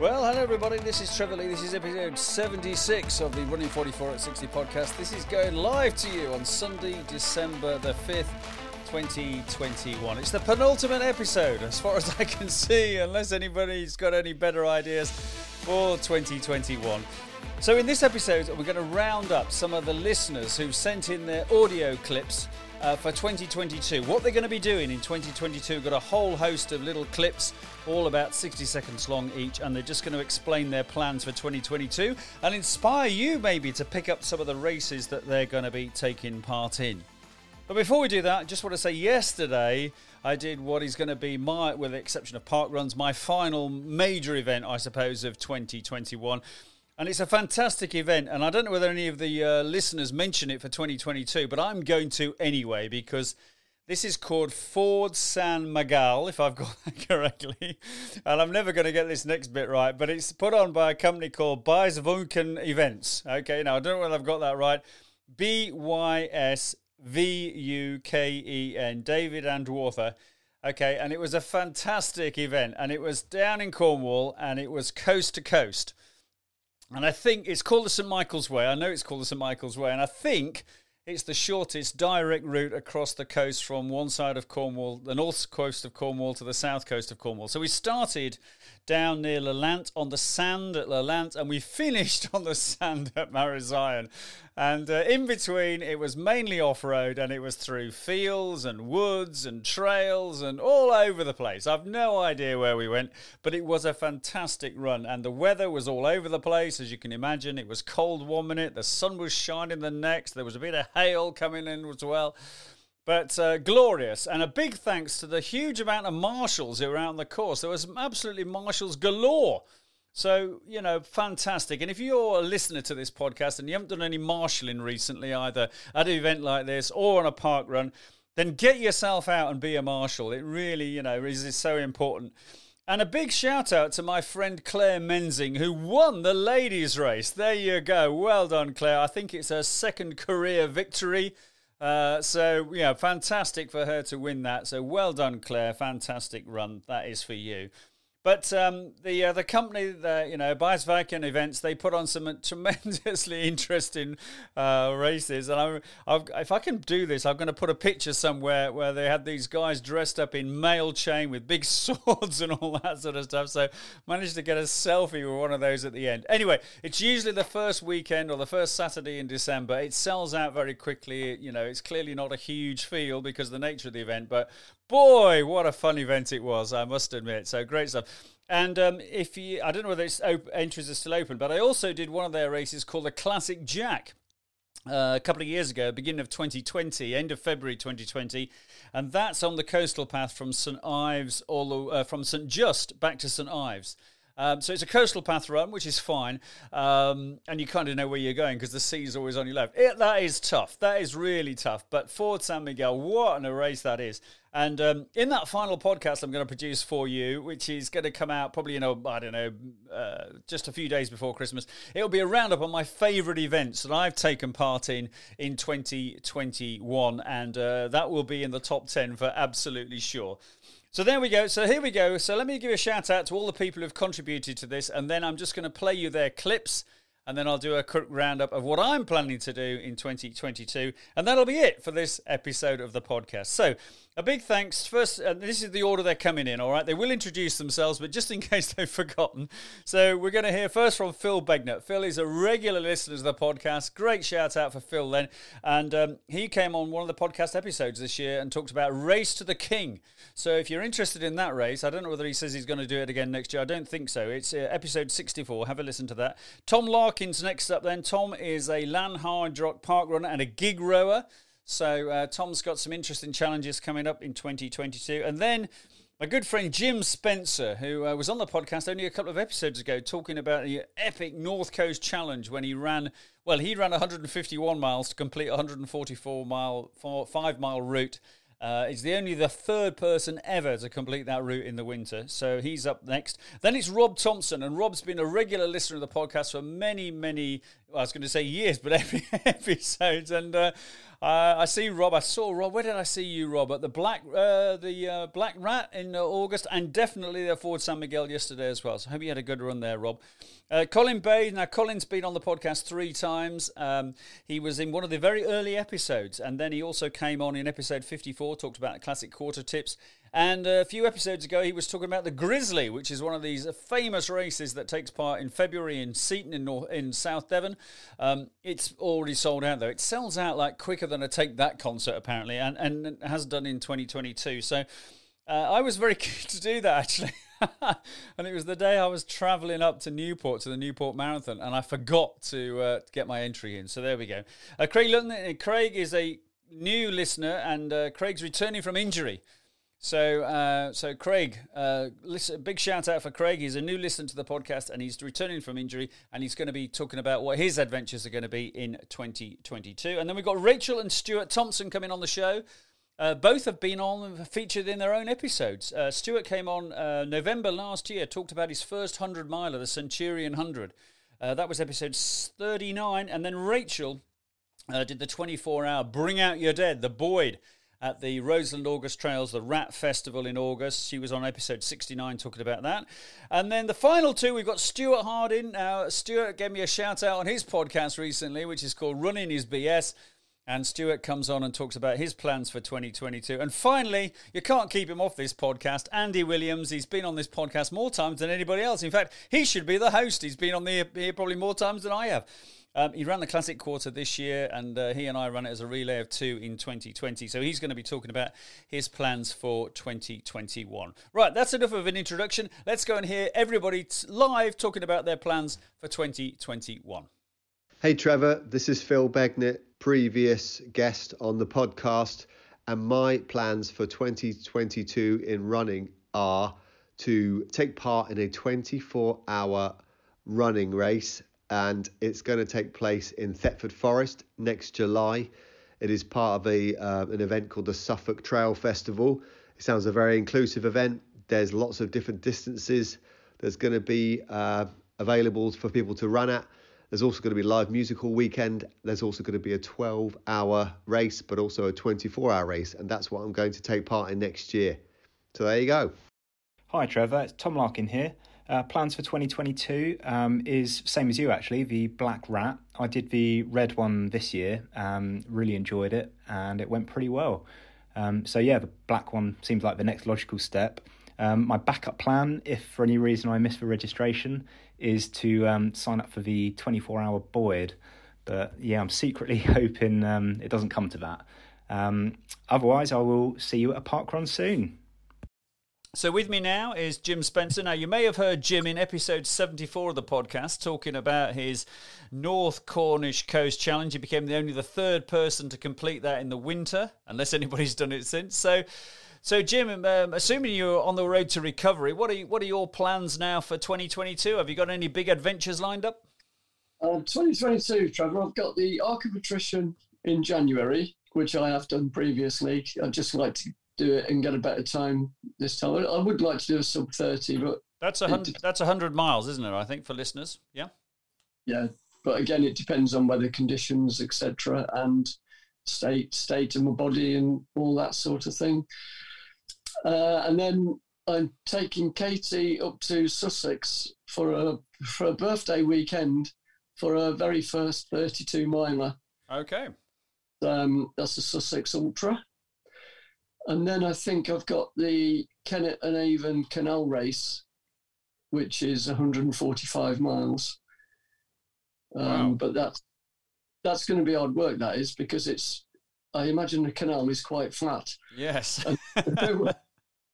Well, hello everybody. This is Trevor Lee. This is episode 76 of the Running 44 at 60 podcast. This is going live to you on Sunday, December the 5th, 2021. It's the penultimate episode, as far as I can see, unless anybody's got any better ideas for 2021. So, in this episode, we're going to round up some of the listeners who've sent in their audio clips uh, for 2022. What they're going to be doing in 2022, got a whole host of little clips, all about 60 seconds long each, and they're just going to explain their plans for 2022 and inspire you maybe to pick up some of the races that they're going to be taking part in. But before we do that, I just want to say yesterday I did what is going to be my, with the exception of park runs, my final major event, I suppose, of 2021. And it's a fantastic event. And I don't know whether any of the uh, listeners mention it for 2022, but I'm going to anyway because this is called Ford San Miguel, if I've got that correctly. And I'm never going to get this next bit right, but it's put on by a company called Bys Vyken Events. Okay, now I don't know whether I've got that right. B Y S V U K E N, David Andwartha. Okay, and it was a fantastic event, and it was down in Cornwall, and it was coast to coast. And I think it's called the St Michael's Way. I know it's called the St Michael's Way. And I think it's the shortest direct route across the coast from one side of Cornwall, the north coast of Cornwall, to the south coast of Cornwall. So we started down near Lelant on the sand at Lelant, and we finished on the sand at Marazion. And uh, in between, it was mainly off road and it was through fields and woods and trails and all over the place. I've no idea where we went, but it was a fantastic run. And the weather was all over the place, as you can imagine. It was cold one minute, the sun was shining the next, there was a bit of hail coming in as well. But uh, glorious, and a big thanks to the huge amount of marshals who were out on the course. There was absolutely marshals galore so, you know, fantastic. And if you're a listener to this podcast and you haven't done any marshalling recently, either at an event like this or on a park run, then get yourself out and be a marshal. It really, you know, is, is so important. And a big shout out to my friend Claire Menzing, who won the ladies' race. There you go. Well done, Claire. I think it's her second career victory. Uh, so, yeah, fantastic for her to win that. So, well done, Claire. Fantastic run. That is for you. But um, the uh, the company that you know Bys Vyken events, they put on some tremendously interesting uh, races, and I'm, I've, if I can do this, I'm going to put a picture somewhere where they had these guys dressed up in mail chain with big swords and all that sort of stuff. So managed to get a selfie with one of those at the end. Anyway, it's usually the first weekend or the first Saturday in December. It sells out very quickly. You know, it's clearly not a huge field because of the nature of the event, but boy, what a fun event it was! I must admit. So great stuff. And um, if you, I don't know whether it's op- entries are still open, but I also did one of their races called the Classic Jack. Uh, a couple of years ago, beginning of 2020, end of February 2020, and that's on the coastal path from St Ives, all uh, from St Just back to St Ives. Um, so it's a coastal path run, which is fine, um, and you kind of know where you're going because the sea is always on your left. It, that is tough. That is really tough. But Ford San Miguel, what an race that is! And um, in that final podcast I'm going to produce for you, which is going to come out probably, you know, I don't know, uh, just a few days before Christmas, it'll be a roundup on my favourite events that I've taken part in in 2021. And uh, that will be in the top 10 for absolutely sure. So there we go. So here we go. So let me give a shout out to all the people who've contributed to this, and then I'm just going to play you their clips, and then I'll do a quick roundup of what I'm planning to do in 2022, and that'll be it for this episode of the podcast. So a big thanks. First, uh, this is the order they're coming in, all right? They will introduce themselves, but just in case they've forgotten. So, we're going to hear first from Phil Begner. Phil is a regular listener to the podcast. Great shout out for Phil then. And um, he came on one of the podcast episodes this year and talked about Race to the King. So, if you're interested in that race, I don't know whether he says he's going to do it again next year. I don't think so. It's uh, episode 64. Have a listen to that. Tom Larkins next up then. Tom is a Lanhydrock park runner and a gig rower. So uh, Tom's got some interesting challenges coming up in 2022. And then my good friend Jim Spencer, who uh, was on the podcast only a couple of episodes ago, talking about the epic North Coast Challenge when he ran, well, he ran 151 miles to complete a 144 mile, four, five mile route. Uh, he's the only the third person ever to complete that route in the winter, so he's up next. Then it's Rob Thompson, and Rob's been a regular listener of the podcast for many, many. Well, I was going to say years, but every episodes, and uh, Uh, I see Rob. I saw Rob. Where did I see you, Rob? At the Black, uh, the uh, Black Rat in uh, August, and definitely the Ford San Miguel yesterday as well. So I hope you had a good run there, Rob. Uh, Colin Bay. Now Colin's been on the podcast three times. Um, he was in one of the very early episodes, and then he also came on in episode fifty-four. Talked about classic quarter tips. And a few episodes ago, he was talking about the Grizzly, which is one of these famous races that takes part in February in Seaton in, North, in South Devon. Um, it's already sold out, though. It sells out like quicker than a Take That concert, apparently, and, and has done in 2022. So uh, I was very keen to do that, actually. and it was the day I was travelling up to Newport to the Newport Marathon, and I forgot to, uh, get my entry in. So there we go. Uh, Craig Craig is a new listener, and uh, Craig's returning from injury. So, uh, so Craig, uh, listen, big shout out for Craig. He's a new listener to the podcast, and he's returning from injury, and he's going to be talking about what his adventures are going to be in 2022. And then we've got Rachel and Stuart Thompson coming on the show. Uh, both have been on featured in their own episodes. Uh, Stuart came on uh, November last year, talked about his first hundred miler, the Centurion Hundred. Uh, that was episode 39, and then Rachel did the 24-hour Bring Out Your Dead, the Boyd at the Roseland August Trails, the Rat Festival in August. She was on episode 69 talking about that. And then the final two, we've got Stuart Harding. Now, Stuart gave me a shout out on his podcast recently, which is called Running Is BS. And Stuart comes on and talks about his plans for 2022. And finally, you can't keep him off this podcast. Andy Williams, he's been on this podcast more times than anybody else. In fact, he should be the host. He's been on the here probably more times than I have. Um, he ran the Classic Quarter this year, and uh, he and I ran it as a relay of two in 2020. So he's going to be talking about his plans for 2021. Right, that's enough of an introduction. Let's go and hear everybody t- live talking about their plans for 2021. Hey, Trevor, this is Phil Begnet, previous guest on the podcast. And my plans for 2022 in running are to take part in a 24 hour running race and it's going to take place in Thetford Forest next July. It is part of a uh, an event called the Suffolk Trail Festival. It sounds a very inclusive event. There's lots of different distances. There's going to be uh, available for people to run at. There's also going to be live musical weekend. There's also going to be a 12 hour race, but also a 24 hour race, and that's what I'm going to take part in next year. So there you go. Hi Trevor, it's Tom Larkin here. Uh, plans for 2022 um, is same as you actually, the Black Rat. I did the red one this year, um, really enjoyed it, and it went pretty well. Um, so yeah, the black one seems like the next logical step. Um, my backup plan, if for any reason I miss the registration, is to um, sign up for the 24-hour Boyd. But yeah, I'm secretly hoping um, it doesn't come to that. otherwise, I will see you at a park run soon. So with me now is Jim Spencer. Now you may have heard Jim in episode 74 of the podcast talking about his North Cornish Coast Challenge. He became the only the third person to complete that in the winter, unless anybody's done it since. So so Jim, um, assuming you're on the road to recovery, what are you, what are your plans now for 2022? Have you got any big adventures lined up? Uh, 2022, Trevor. I've got the Arc of Attrition in January, which I have done previously. I'd just like to do it and get a better time this time. I would like to do a sub thirty, but that's a hundred. That's a hundred miles, isn't it? I think for listeners. Yeah. Yeah, but again, it depends on weather conditions, etc., and state state of my body and all that sort of thing. Uh, and then I'm taking Katie up to Sussex for a for a birthday weekend for her very first 32 miler. Okay. Um, that's the Sussex Ultra. And then I think I've got the Kennet and Avon Canal Race, which is 145 miles. Um, wow. But that's that's going to be hard work. That is because it's. I imagine the canal is quite flat. Yes. there's, nowhere,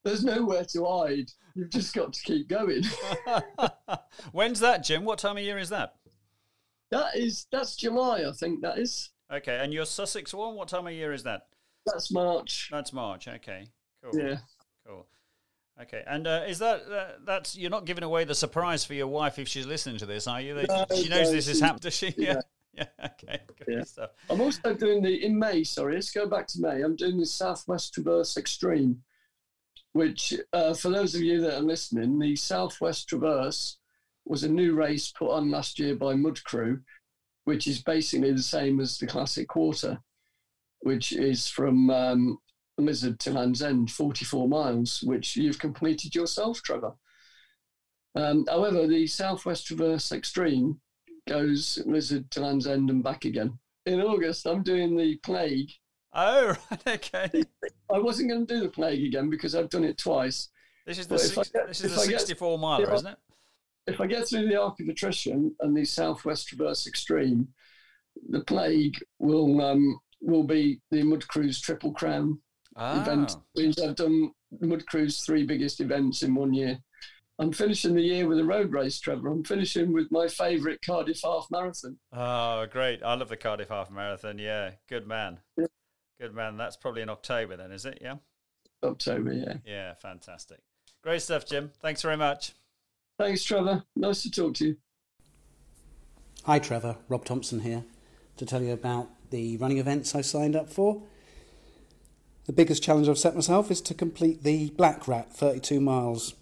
there's nowhere to hide. You've just got to keep going. When's that, Jim? What time of year is that? That is that's July, I think. That is. Okay, and your Sussex one. What time of year is that? That's March. That's March. Okay. Cool. Yeah. Cool. Okay, and uh, is that uh, that's you're not giving away the surprise for your wife if she's listening to this, are you? No, she knows no, this is happening. Does she? Yeah. yeah. Okay. Good yeah. stuff. I'm also doing the in May. Sorry, let's go back to May. I'm doing the Southwest Traverse Extreme, which uh, for those of you that are listening, the Southwest Traverse was a new race put on last year by Mud Crew, which is basically the same as the Classic Quarter which is from um, Lizard to Land's End, 44 miles, which you've completed yourself, Trevor. Um, however, the Southwest Traverse Extreme goes Lizard to Land's End and back again. In August, I'm doing the Plague. Oh, right, okay. I wasn't going to do the Plague again because I've done it twice. This is the, six, get, this is the 64 miler, isn't it? If I get through the Arc of Attrition and the Southwest Traverse Extreme, the Plague will um, will be the Mud Crew's Triple Crown ah. event. Means I've done Mud Crew's three biggest events in one year. I'm finishing the year with a road race, Trevor. I'm finishing with my favourite Cardiff Half Marathon. Oh, great. I love the Cardiff Half Marathon. Yeah, good man. Yeah. Good man. That's probably in October then, is it? Yeah? October, yeah. Yeah, fantastic. Great stuff, Jim. Thanks very much. Thanks, Trevor. Nice to talk to you. Hi, Trevor. Rob Thompson here to tell you about the running events I signed up for. The biggest challenge I've set myself is to complete the Black Rat, 32 miles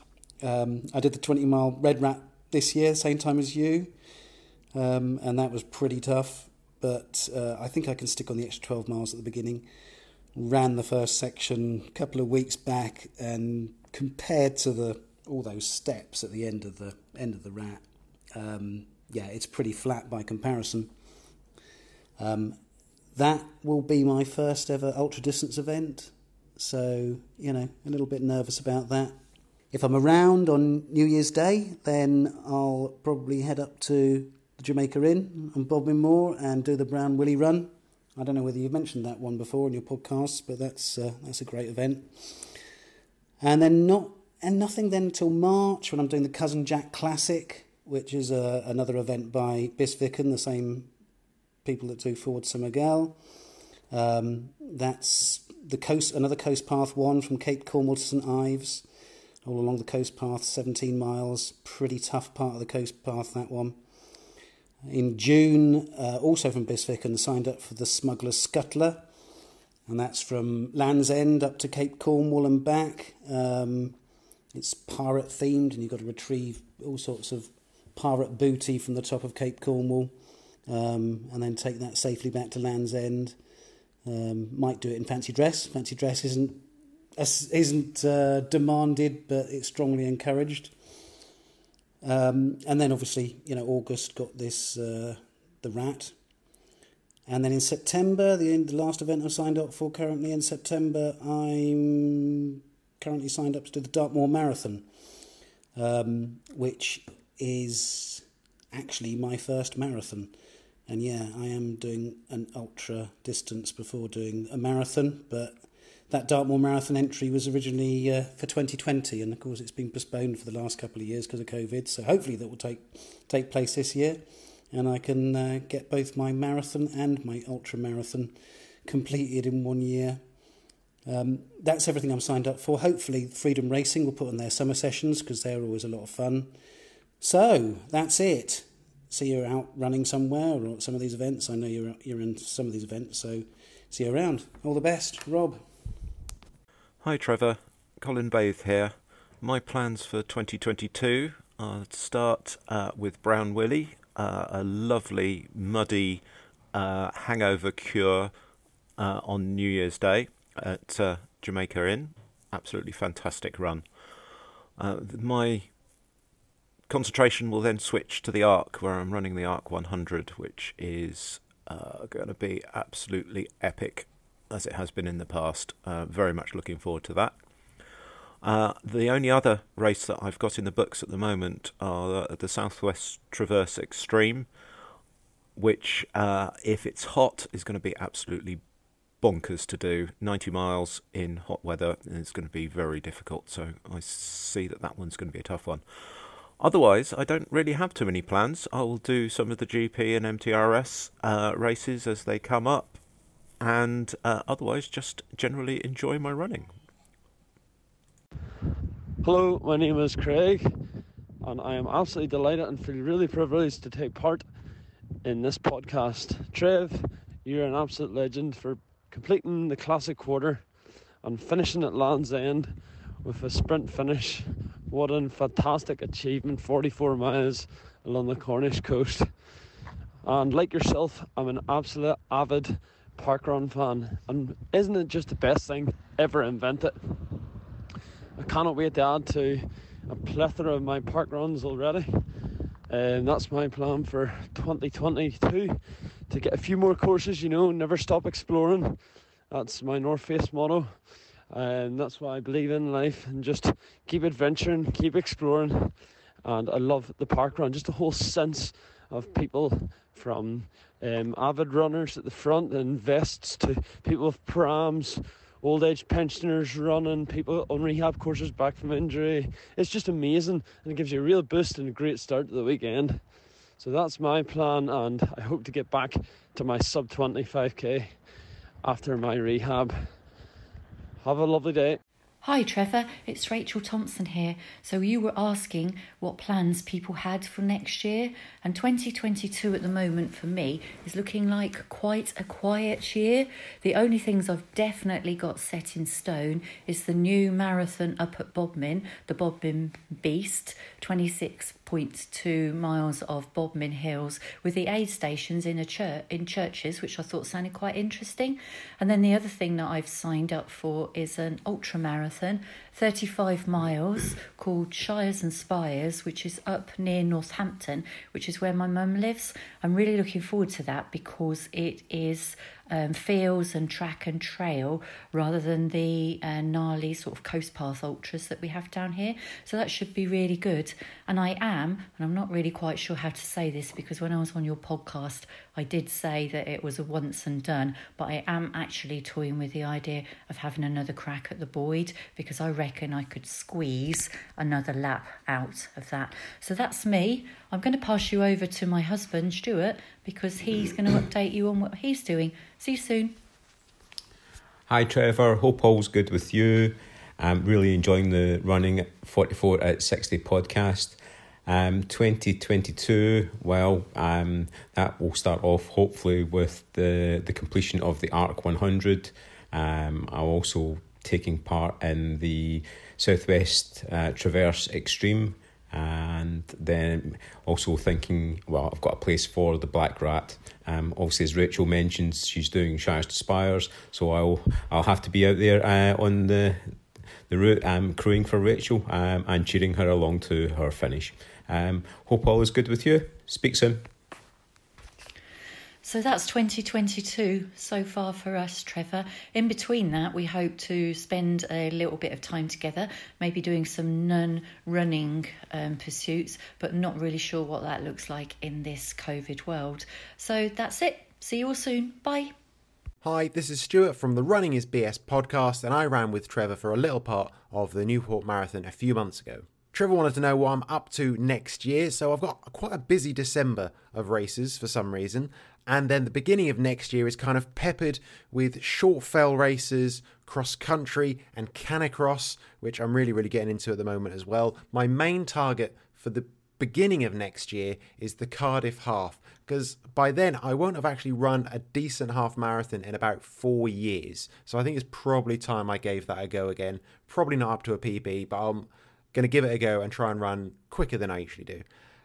um, I did the 20 mile red rat this year, same time as you, um, and that was pretty tough. But uh, I think I can stick on the extra 12 miles at the beginning. Ran the first section a couple of weeks back, and compared to the all those steps at the end of the end of the rat, um, yeah, it's pretty flat by comparison. Um, that will be my first ever ultra distance event, so you know a little bit nervous about that. If I'm around on New Year's Day, then I'll probably head up to the Jamaica Inn and Bodmin and do the Brown Willie Run. I don't know whether you've mentioned that one before in your podcasts, but that's uh, that's a great event. And then not and nothing then until March when I'm doing the Cousin Jack Classic, which is uh, another event by Bys Vyken, the same people that do to Miguel. Um, that's the coast, another coast path one from Cape Cornwall to St Ives all along the coast path, 17 miles, pretty tough part of the coast path, that one. In June, uh, also from Bys Vyken, signed up for the Smuggler's Scuttler, and that's from Land's End up to Cape Cornwall and back. Um, it's pirate themed, and you've got to retrieve all sorts of pirate booty from the top of Cape Cornwall, um, and then take that safely back to Land's End. Um, might do it in fancy dress. Fancy dress isn't isn't uh, demanded, but it's strongly encouraged. Um, and then obviously, you know, August got this uh, the rat, and then in September, the, the last event I've signed up for currently in September, I'm currently signed up to do the Dartmoor Marathon, um, which is actually my first marathon. And yeah, I am doing an ultra distance before doing a marathon, but that Dartmoor Marathon entry was originally uh, for 2020, and of course it's been postponed for the last couple of years because of COVID. So hopefully that will take take place this year, and I can uh, get both my marathon and my ultra marathon completed in one year. Um, that's everything I'm signed up for. Hopefully, Freedom Racing will put on their summer sessions because they're always a lot of fun. So that's it. See you out running somewhere or some of these events. I know you're you're in some of these events, so see you around. All the best, Rob. Hi Trevor, Colin Baith here. My plans for 2022 are start uh, with Brown Willie, uh, a lovely muddy uh, hangover cure uh, on New Year's Day at uh, Jamaica Inn. Absolutely fantastic run. Uh, my concentration will then switch to the Arc, where I'm running the Arc 100, which is going to be absolutely epic as it has been in the past. Uh, very much looking forward to that. Uh, the only other race that I've got in the books at the moment are the, the Southwest Traverse Extreme, which, uh, if it's hot, is going to be absolutely bonkers to do. 90 miles in hot weather is going to be very difficult, so I see that that one's going to be a tough one. Otherwise, I don't really have too many plans. I will do some of the GP and MTRS uh, races as they come up and uh, otherwise just generally enjoy my running. Hello, my name is Craig, and I am absolutely delighted and feel really privileged to take part in this podcast. Trev, you're an absolute legend for completing the classic quarter and finishing at Land's End with a sprint finish. What a fantastic achievement! 44 miles along the Cornish coast. And like yourself, I'm an absolute avid parkrun fan, and isn't it just the best thing ever invented? I cannot wait to add to a plethora of my park runs already. And that's my plan for 2022 to get a few more courses, you know, never stop exploring. That's my North Face motto. And that's what I believe in life and just keep adventuring, keep exploring. And I love the park run, just the whole sense of people from um, avid runners at the front and vests to people with prams, old age pensioners running, people on rehab courses back from injury. It's just amazing and it gives you a real boost and a great start to the weekend. So that's my plan, and I hope to get back to my sub 25k after my rehab. Have a lovely day. Hi Trevor, it's Rachel Thompson here. So you were asking what plans people had for next year, and 2022 at the moment for me is looking like quite a quiet year. The only things I've definitely got set in stone is the new marathon up at Bodmin, the Bodmin Beast, 26.2 miles of Bodmin Hills with the aid stations in a church in churches, which I thought sounded quite interesting. And then the other thing that I've signed up for is an ultra marathon, 35 miles, called Shires and Spires, which is up near Northampton, which is where my mum lives. I'm really looking forward to that because it is um, fields and track and trail rather than the uh, gnarly sort of coast path ultras that we have down here. So that should be really good. And I am, and I'm not really quite sure how to say this because when I was on your podcast, I did say that it was a once and done, but I am actually toying with the idea of having another crack at the Boyd because I reckon I could squeeze another lap out of that. So that's me. I'm going to pass you over to my husband, Stuart, because he's going to update you on what he's doing. See you soon. Hi, Trevor. Hope all's good with you. I'm really enjoying the running 44 at 60 podcast. Um, 2022, well, um, that will start off hopefully with the, the completion of the ARC 100. Um, I'm also taking part in the Southwest uh, Traverse Extreme and then also thinking, well, I've got a place for the Black Rat. Um, obviously, as Rachel mentions, she's doing Shires to Spires, so I'll I'll have to be out there uh, on the the route, um, crewing for Rachel um, and cheering her along to her finish. Um, hope all is good with you. Speak soon. So that's 2022 so far for us, Trevor. In between that, we hope to spend a little bit of time together, maybe doing some non running um, pursuits, but not really sure what that looks like in this COVID world. So that's it. See you all soon. Bye. Hi, this is Stuart from the Running is BS podcast, and I ran with Trevor for a little part of the Newport Marathon a few months ago. Trevor wanted to know what I'm up to next year, so I've got quite a busy December of races for some reason. And then the beginning of next year is kind of peppered with short fell races, cross country, and canicross, which I'm really, really getting into at the moment as well. My main target for the beginning of next year is the Cardiff half, because by then I won't have actually run a decent half marathon in about four years. So I think it's probably time I gave that a go again. Probably not up to a PB, but I'm going to give it a go and try and run quicker than I usually do.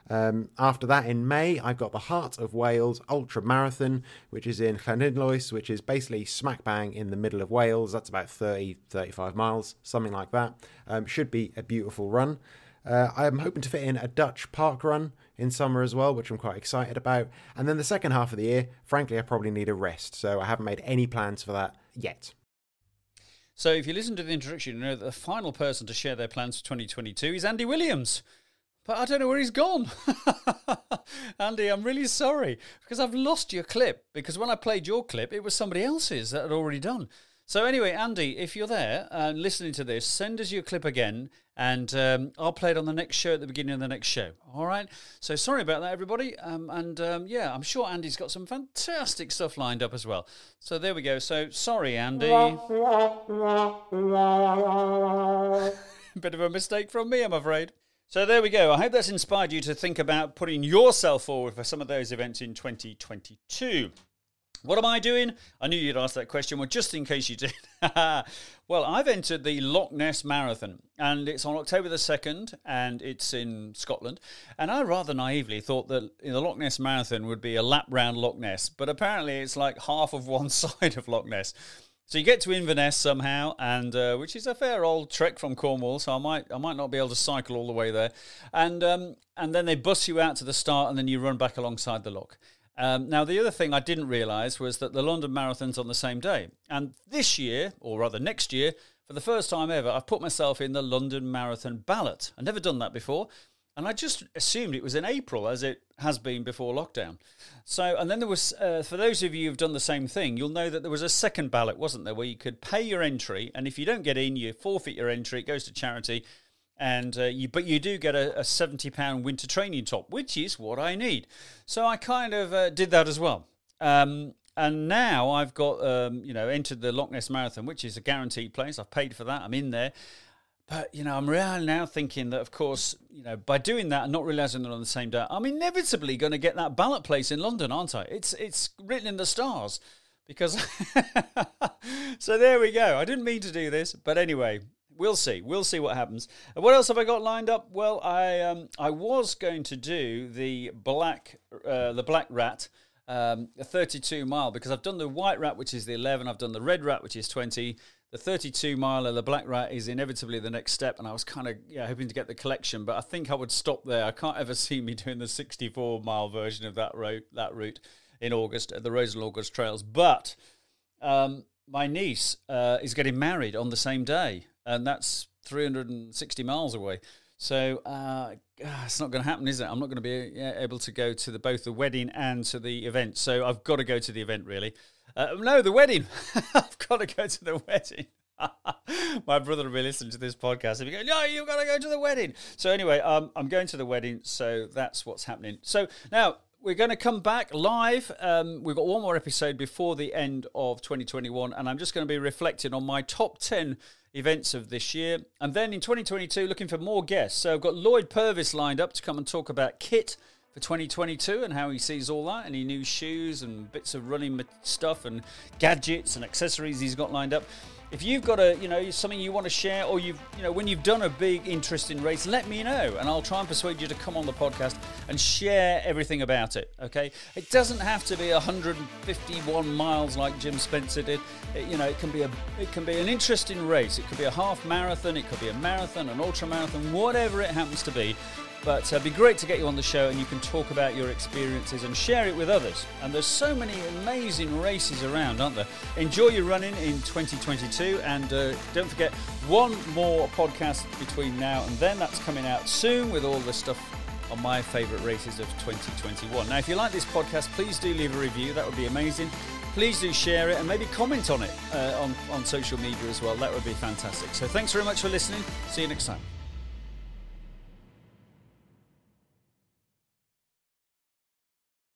Um, after that, in May, I've got the Heart of Wales Ultra Marathon, which is in Llanidloes, which is basically smack bang in the middle of Wales. That's about 30, 35 miles, something like that. Um, should be a beautiful run. Uh, I'm hoping to fit in a Dutch park run in summer as well, which I'm quite excited about. And then the second half of the year, frankly, I probably need a rest, so I haven't made any plans for that yet. So, if you listen to the introduction, you know that the final person to share their plans for 2022 is Andy Williams but I don't know where he's gone. Andy, I'm really sorry because I've lost your clip because when I played your clip, it was somebody else's that had already done. So, anyway, Andy, if you're there and listening to this, send us your clip again and um, I'll play it on the next show at the beginning of the next show. All right. So, sorry about that, everybody. Um, and um, yeah, I'm sure Andy's got some fantastic stuff lined up as well. So, there we go. So, sorry, Andy. Bit of a mistake from me, I'm afraid. So there we go. I hope that's inspired you to think about putting yourself forward for some of those events in 2022. What am I doing? I knew you'd ask that question. Well, just in case you did. well, I've entered the Loch Ness Marathon, and it's on October the 2nd, and it's in Scotland. And I rather naively thought that the Loch Ness Marathon would be a lap round Loch Ness, but apparently it's like half of one side of Loch Ness. So you get to Inverness somehow, and uh, which is a fair old trek from Cornwall. So I might I might not be able to cycle all the way there, and um, and then they bus you out to the start, and then you run back alongside the loch. Um, now, the other thing I didn't realise was that the London Marathon's on the same day. And this year, or rather next year, for the first time ever, I've put myself in the London Marathon ballot. I've never done that before. And I just assumed it was in April, as it has been before lockdown. So, and then there was, uh, for those of you who've done the same thing, you'll know that there was a second ballot, wasn't there, where you could pay your entry, and if you don't get in, you forfeit your entry, it goes to charity, and uh, you but you do get a, a 70 pound winter training top which is what i need. So i kind of uh, did that as well. Um, and now i've got um, you know entered the loch ness marathon which is a guaranteed place. I've paid for that. I'm in there but you know i'm really now thinking that of course you know by doing that and not realizing that on the same day i'm inevitably going to get that ballot place in london aren't i it's it's written in the stars because so there we go i didn't mean to do this but anyway we'll see. We'll see what happens. What else have I got lined up? Well, I um, I was going to do the black uh, the black rat. Um, a 32 mile because I've done the white rat, which is the 11. I've done the red rat, which is 20. The 32 mile of the black rat is inevitably the next step, and I was kind of yeah hoping to get the collection, but I think I would stop there. I can't ever see me doing the 64 mile version of that route that route in August at the Roseland August Trails. But um, my niece uh, is getting married on the same day, and that's 360 miles away. So uh, it's not going to happen, is it? I'm not going to be able to go to the, both the wedding and to the event. So I've got to go to the event, really. Uh, no, the wedding. I've got to go to the wedding. My brother will be listening to this podcast. If be going, no, you've got to go to the wedding. So anyway, um, I'm going to the wedding. So that's what's happening. So now we're going to come back live. Um, we've got one more episode before the end of 2021, and I'm just going to be reflecting on my top 10 events of this year. And then in 2022, looking for more guests. So I've got Lloyd Purvis lined up to come and talk about kit for 2022 and how he sees all that, any new shoes and bits of running stuff and gadgets and accessories he's got lined up. If you've got a you know something you want to share or you've you know when you've done a big interesting race let me know and i'll try and persuade you to come on the podcast and share everything about it okay? It doesn't have to be 151 miles like jim spencer did. It, you know it can be a it can be an interesting race. It could be a half marathon it could be a marathon an ultra marathon whatever it happens to be but it'd uh, be great to get you on the show and you can talk about your experiences and share it with others. And there's so many amazing races around, aren't there? Enjoy your running in 2022 and uh, don't forget one more podcast between now and then. That's coming out soon with all the stuff on my favourite races of 2021. Now, if you like this podcast, please do leave a review. That would be amazing. Please do share it and maybe comment on it uh, on, on social media as well. That would be fantastic. So thanks very much for listening. See you next time.